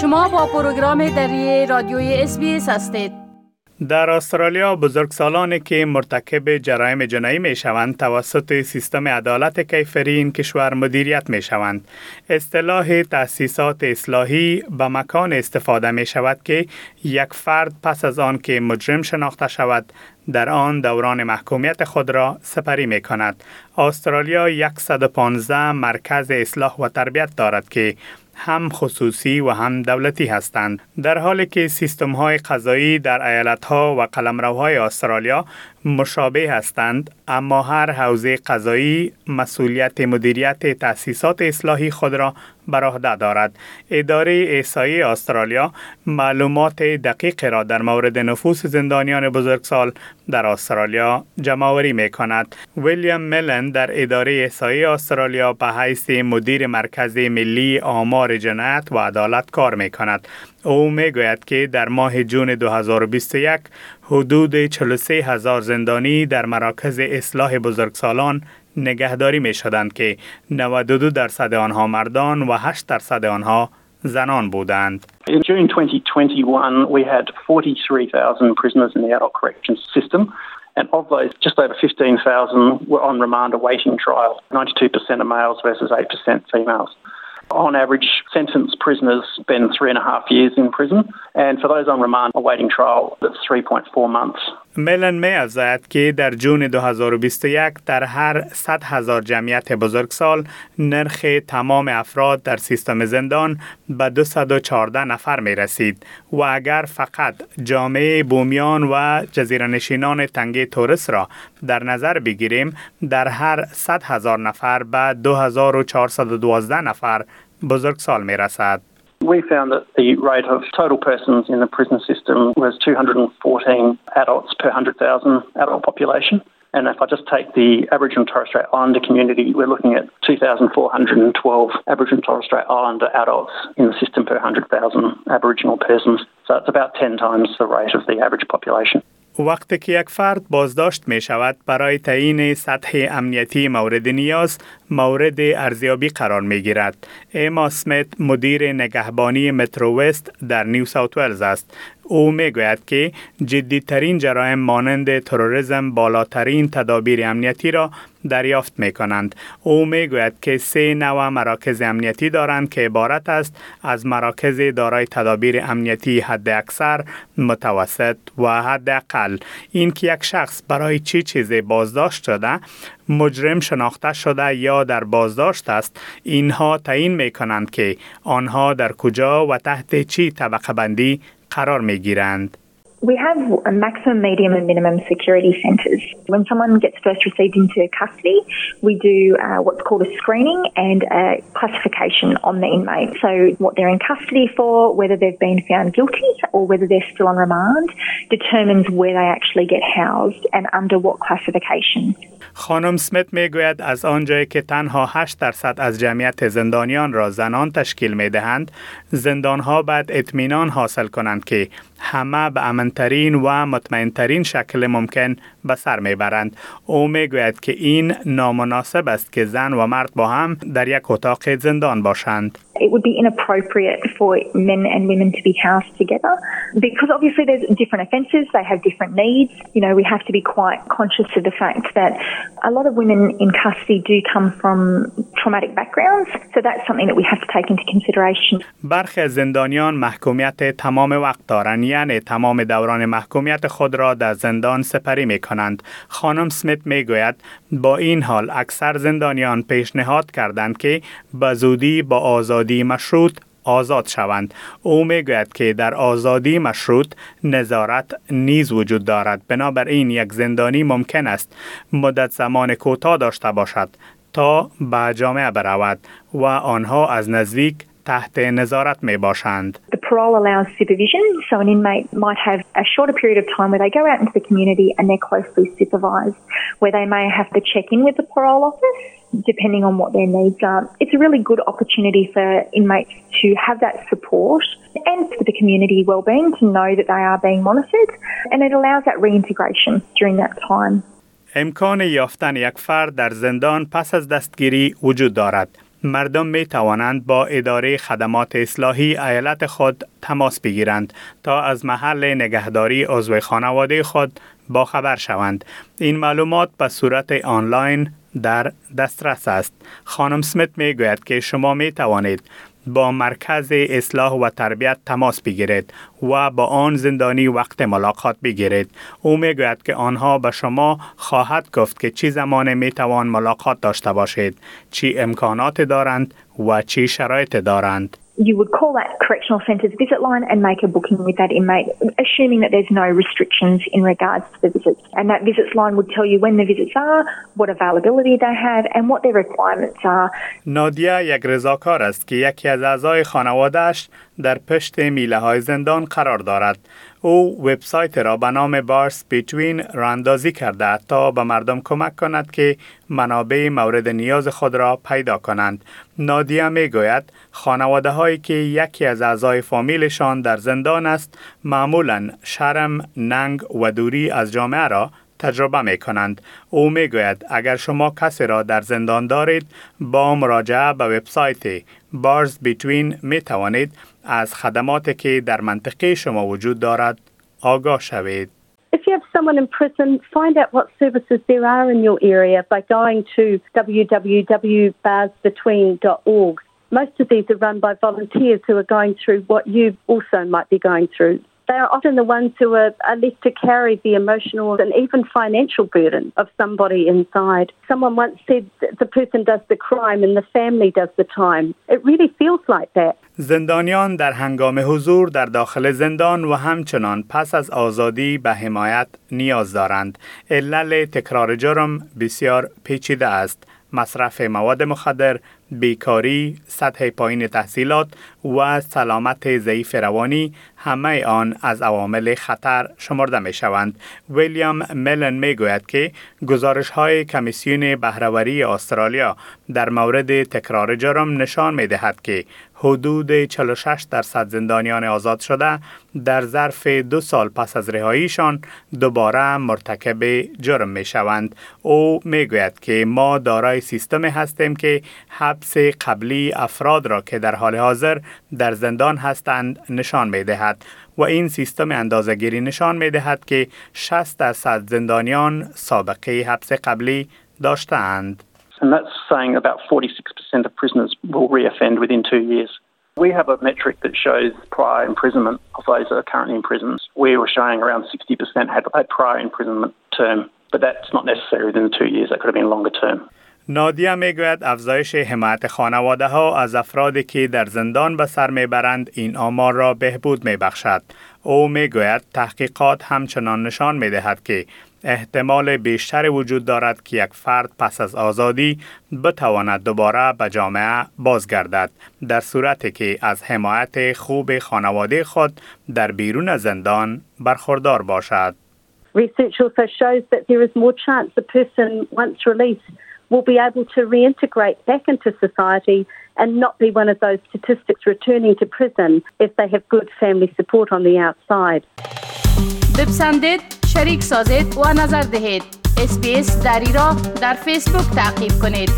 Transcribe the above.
شما با پروگرام دری رادیوی SBS هستید در استرالیا بزرگسالانی که مرتکب جرایم جنایی می شوند توسط سیستم عدالت کیفری این کشور مدیریت می شوند. اصطلاح تأسیسات اصلاحی به مکان استفاده می شود که یک فرد پس از آن که مجرم شناخته شود در آن دوران محکومیت خود را سپری می کند. استرالیا 115 مرکز اصلاح و تربیت دارد که هم خصوصی و هم دولتی هستند. در حالی که سیستم های قضایی در ایالت ها و قلمروهای استرالیا مشابه هستند اما هر حوزه قضایی مسئولیت مدیریت تأسیسات اصلاحی خود را بر عهده دارد. اداره احصایی استرالیا معلومات دقیق را در مورد نفوس زندانیان بزرگسال در استرالیا جمع آوری می کند ویلیام ملن در اداره احصایی استرالیا به حیث مدیر مرکز ملی آمار جنایت و عدالت کار می کند او می گوید که در ماه جون 2021 حدود 43 هزار زندانی در مراکز اصلاح بزرگسالان نگهداری می شدند که 92 درصد آنها مردان و 8 درصد آنها زنان بودند. In June 2021 we had 43,000 prisoners in the adult corrections system and of those just over 15,000 were on remand awaiting trial. 92% are males versus 8% females. On average, sentenced prisoners spend three and a half years in prison, and for those on remand awaiting trial, that's 3.4 months. ملن می ازد که در جون 2021 در هر 100 هزار جمعیت بزرگسال نرخ تمام افراد در سیستم زندان به 214 نفر می رسید و اگر فقط جامعه بومیان و جزیره نشینان تنگه تورس را در نظر بگیریم در هر 100 هزار نفر به 2412 نفر بزرگسال می رسد. We found that the rate of total persons in the prison system was 214 adults per 100,000 adult population. And if I just take the Aboriginal and Torres Strait Islander community, we're looking at 2,412 Aboriginal and Torres Strait Islander adults in the system per 100,000 Aboriginal persons. So it's about 10 times the rate of the average population. وقتی که یک فرد بازداشت می شود برای تعیین سطح امنیتی مورد نیاز مورد ارزیابی قرار می گیرد. ایما سمیت مدیر نگهبانی مترو وست در نیو ساوت ولز است. او می گوید که جدیترین جرایم مانند تروریسم بالاترین تدابیر امنیتی را دریافت می کنند. او می گوید که سه نوع مراکز امنیتی دارند که عبارت است از مراکز دارای تدابیر امنیتی حد اکثر، متوسط و حد اقل. این که یک شخص برای چی چیزی بازداشت شده مجرم شناخته شده یا در بازداشت است اینها تعیین می کنند که آنها در کجا و تحت چی طبقه بندی قرار می گیرند. We have a maximum, medium, and minimum security centres. When someone gets first received into custody, we do uh, what's called a screening and a classification on the inmate. So, what they're in custody for, whether they've been found guilty or whether they're still on remand, determines where they actually get housed and under what classification. خانم سمیت می گوید از آنجایی که تنها 8 درصد از جمعیت زندانیان را زنان تشکیل می دهند، زندان ها باید اطمینان حاصل کنند که همه به امنترین و مطمئنترین شکل ممکن به سر می‌برند. او می‌گوید که این نامناسب است که زن و مرد با هم در یک اتاق زندان باشند. it would be inappropriate for men and women to be housed together because obviously there's different offences, they have different needs. You know, we have to be quite conscious of the fact that a lot of women in custody do come from traumatic backgrounds, so that's something that we have to take into consideration. برخی زندانیان محکومیت تمام وقت دارند یعنی تمام دوران محکومیت خود را در زندان سپری می کنند. خانم سمیت می گوید با این حال اکثر زندانیان پیشنهاد کردند که به زودی با آزادی مشروط آزاد شوند او می‌گوید که در آزادی مشروط نظارت نیز وجود دارد بنابراین یک زندانی ممکن است مدت زمان کوتاه داشته باشد تا به جامعه برود و آنها از نزدیک تحت نظارت می باشند. The parole allows supervision, so an inmate might have a shorter period of time where they go out into the community and they're closely supervised, where they may have to check in with the parole office depending on what their needs are. It's a really good opportunity for inmates to have that support and for the community well-being to know that they are being monitored and it allows that reintegration during that time. امکان یافتن یک فرد در زندان پس از دستگیری وجود دارد. مردم می توانند با اداره خدمات اصلاحی ایالت خود تماس بگیرند تا از محل نگهداری عضو خانواده خود با خبر شوند. این معلومات به صورت آنلاین در دسترس است. خانم سمیت می گوید که شما می توانید با مرکز اصلاح و تربیت تماس بگیرید و با آن زندانی وقت ملاقات بگیرید. او می گوید که آنها به شما خواهد گفت که چی زمان می توان ملاقات داشته باشید، چی امکانات دارند و چی شرایط دارند. you would call that correctional centre's visit line and make a booking with that inmate, assuming that there's no restrictions in regards to the visits. And that visits line would tell you when the visits are, what availability they have, and what their requirements are. نادیا یک رضاکار است که یکی از اعضای خانوادهش در پشت میله های زندان قرار دارد. او وبسایت را به نام بارس بیتوین راندازی کرده تا به مردم کمک کند که منابع مورد نیاز خود را پیدا کنند. نادیا می گوید خانواده هایی که یکی از اعضای فامیلشان در زندان است معمولا شرم، ننگ و دوری از جامعه را تجربه می کنند. او می گوید اگر شما کسی را در زندان دارید با مراجعه به وبسایت بارز بیتوین می توانید از خدماتی که در منطقه شما وجود دارد آگاه شوید. If you have someone in prison, find out what services there are in your area by going to www.barsbetween.org. Most of these are run by volunteers who are going through what you also might be going through. They are often the ones who are, are left to carry the emotional and even financial burden of somebody inside. Someone once said the person does the crime and the family does the time. It really feels like that. زندانیان در هنگام حضور در داخل زندان و همچنان پس از آزادی به حمایت نیاز دارند. علل تکرار جرم بسیار پیچیده است. مصرف مواد مخدر، بیکاری، سطح پایین تحصیلات و سلامت ضعیف روانی همه آن از عوامل خطر شمرده می شوند. ویلیام ملن می گوید که گزارش های کمیسیون بهرهوری استرالیا در مورد تکرار جرم نشان می دهد که حدود 46 درصد زندانیان آزاد شده در ظرف دو سال پس از رهاییشان دوباره مرتکب جرم می شوند. او می گوید که ما دارای سیستم هستیم که حبس قبلی افراد را که در حال حاضر در زندان هستند نشان می دهد و این سیستم اندازگیری نشان می دهد که 60 درصد زندانیان سابقه حبس قبلی داشتند. And that's saying about 46% of prisoners will reoffend within two years. We have a metric that shows prior imprisonment of those that are currently in prisons. We were showing around 60% had a prior imprisonment term, but that's not necessary within the two years. That could have been longer term. نادیا می‌گوید افزایش حمایت خانواده ها از افرادی که در زندان به سر می‌برند این آمار را بهبود میبخشد. او می‌گوید تحقیقات همچنان نشان می‌دهد که احتمال بیشتر وجود دارد که یک فرد پس از آزادی بتواند دوباره به جامعه بازگردد در صورتی که از حمایت خوب خانواده خود در بیرون زندان برخوردار باشد. Research also shows that there is more chance person once released will be able to reintegrate back into society and not be one of those statistics returning to prison if they have good family support on the outside. بپسندید، شریک سازید و نظر دهید. اسپیس دری را در فیسبوک تعقیب کنید.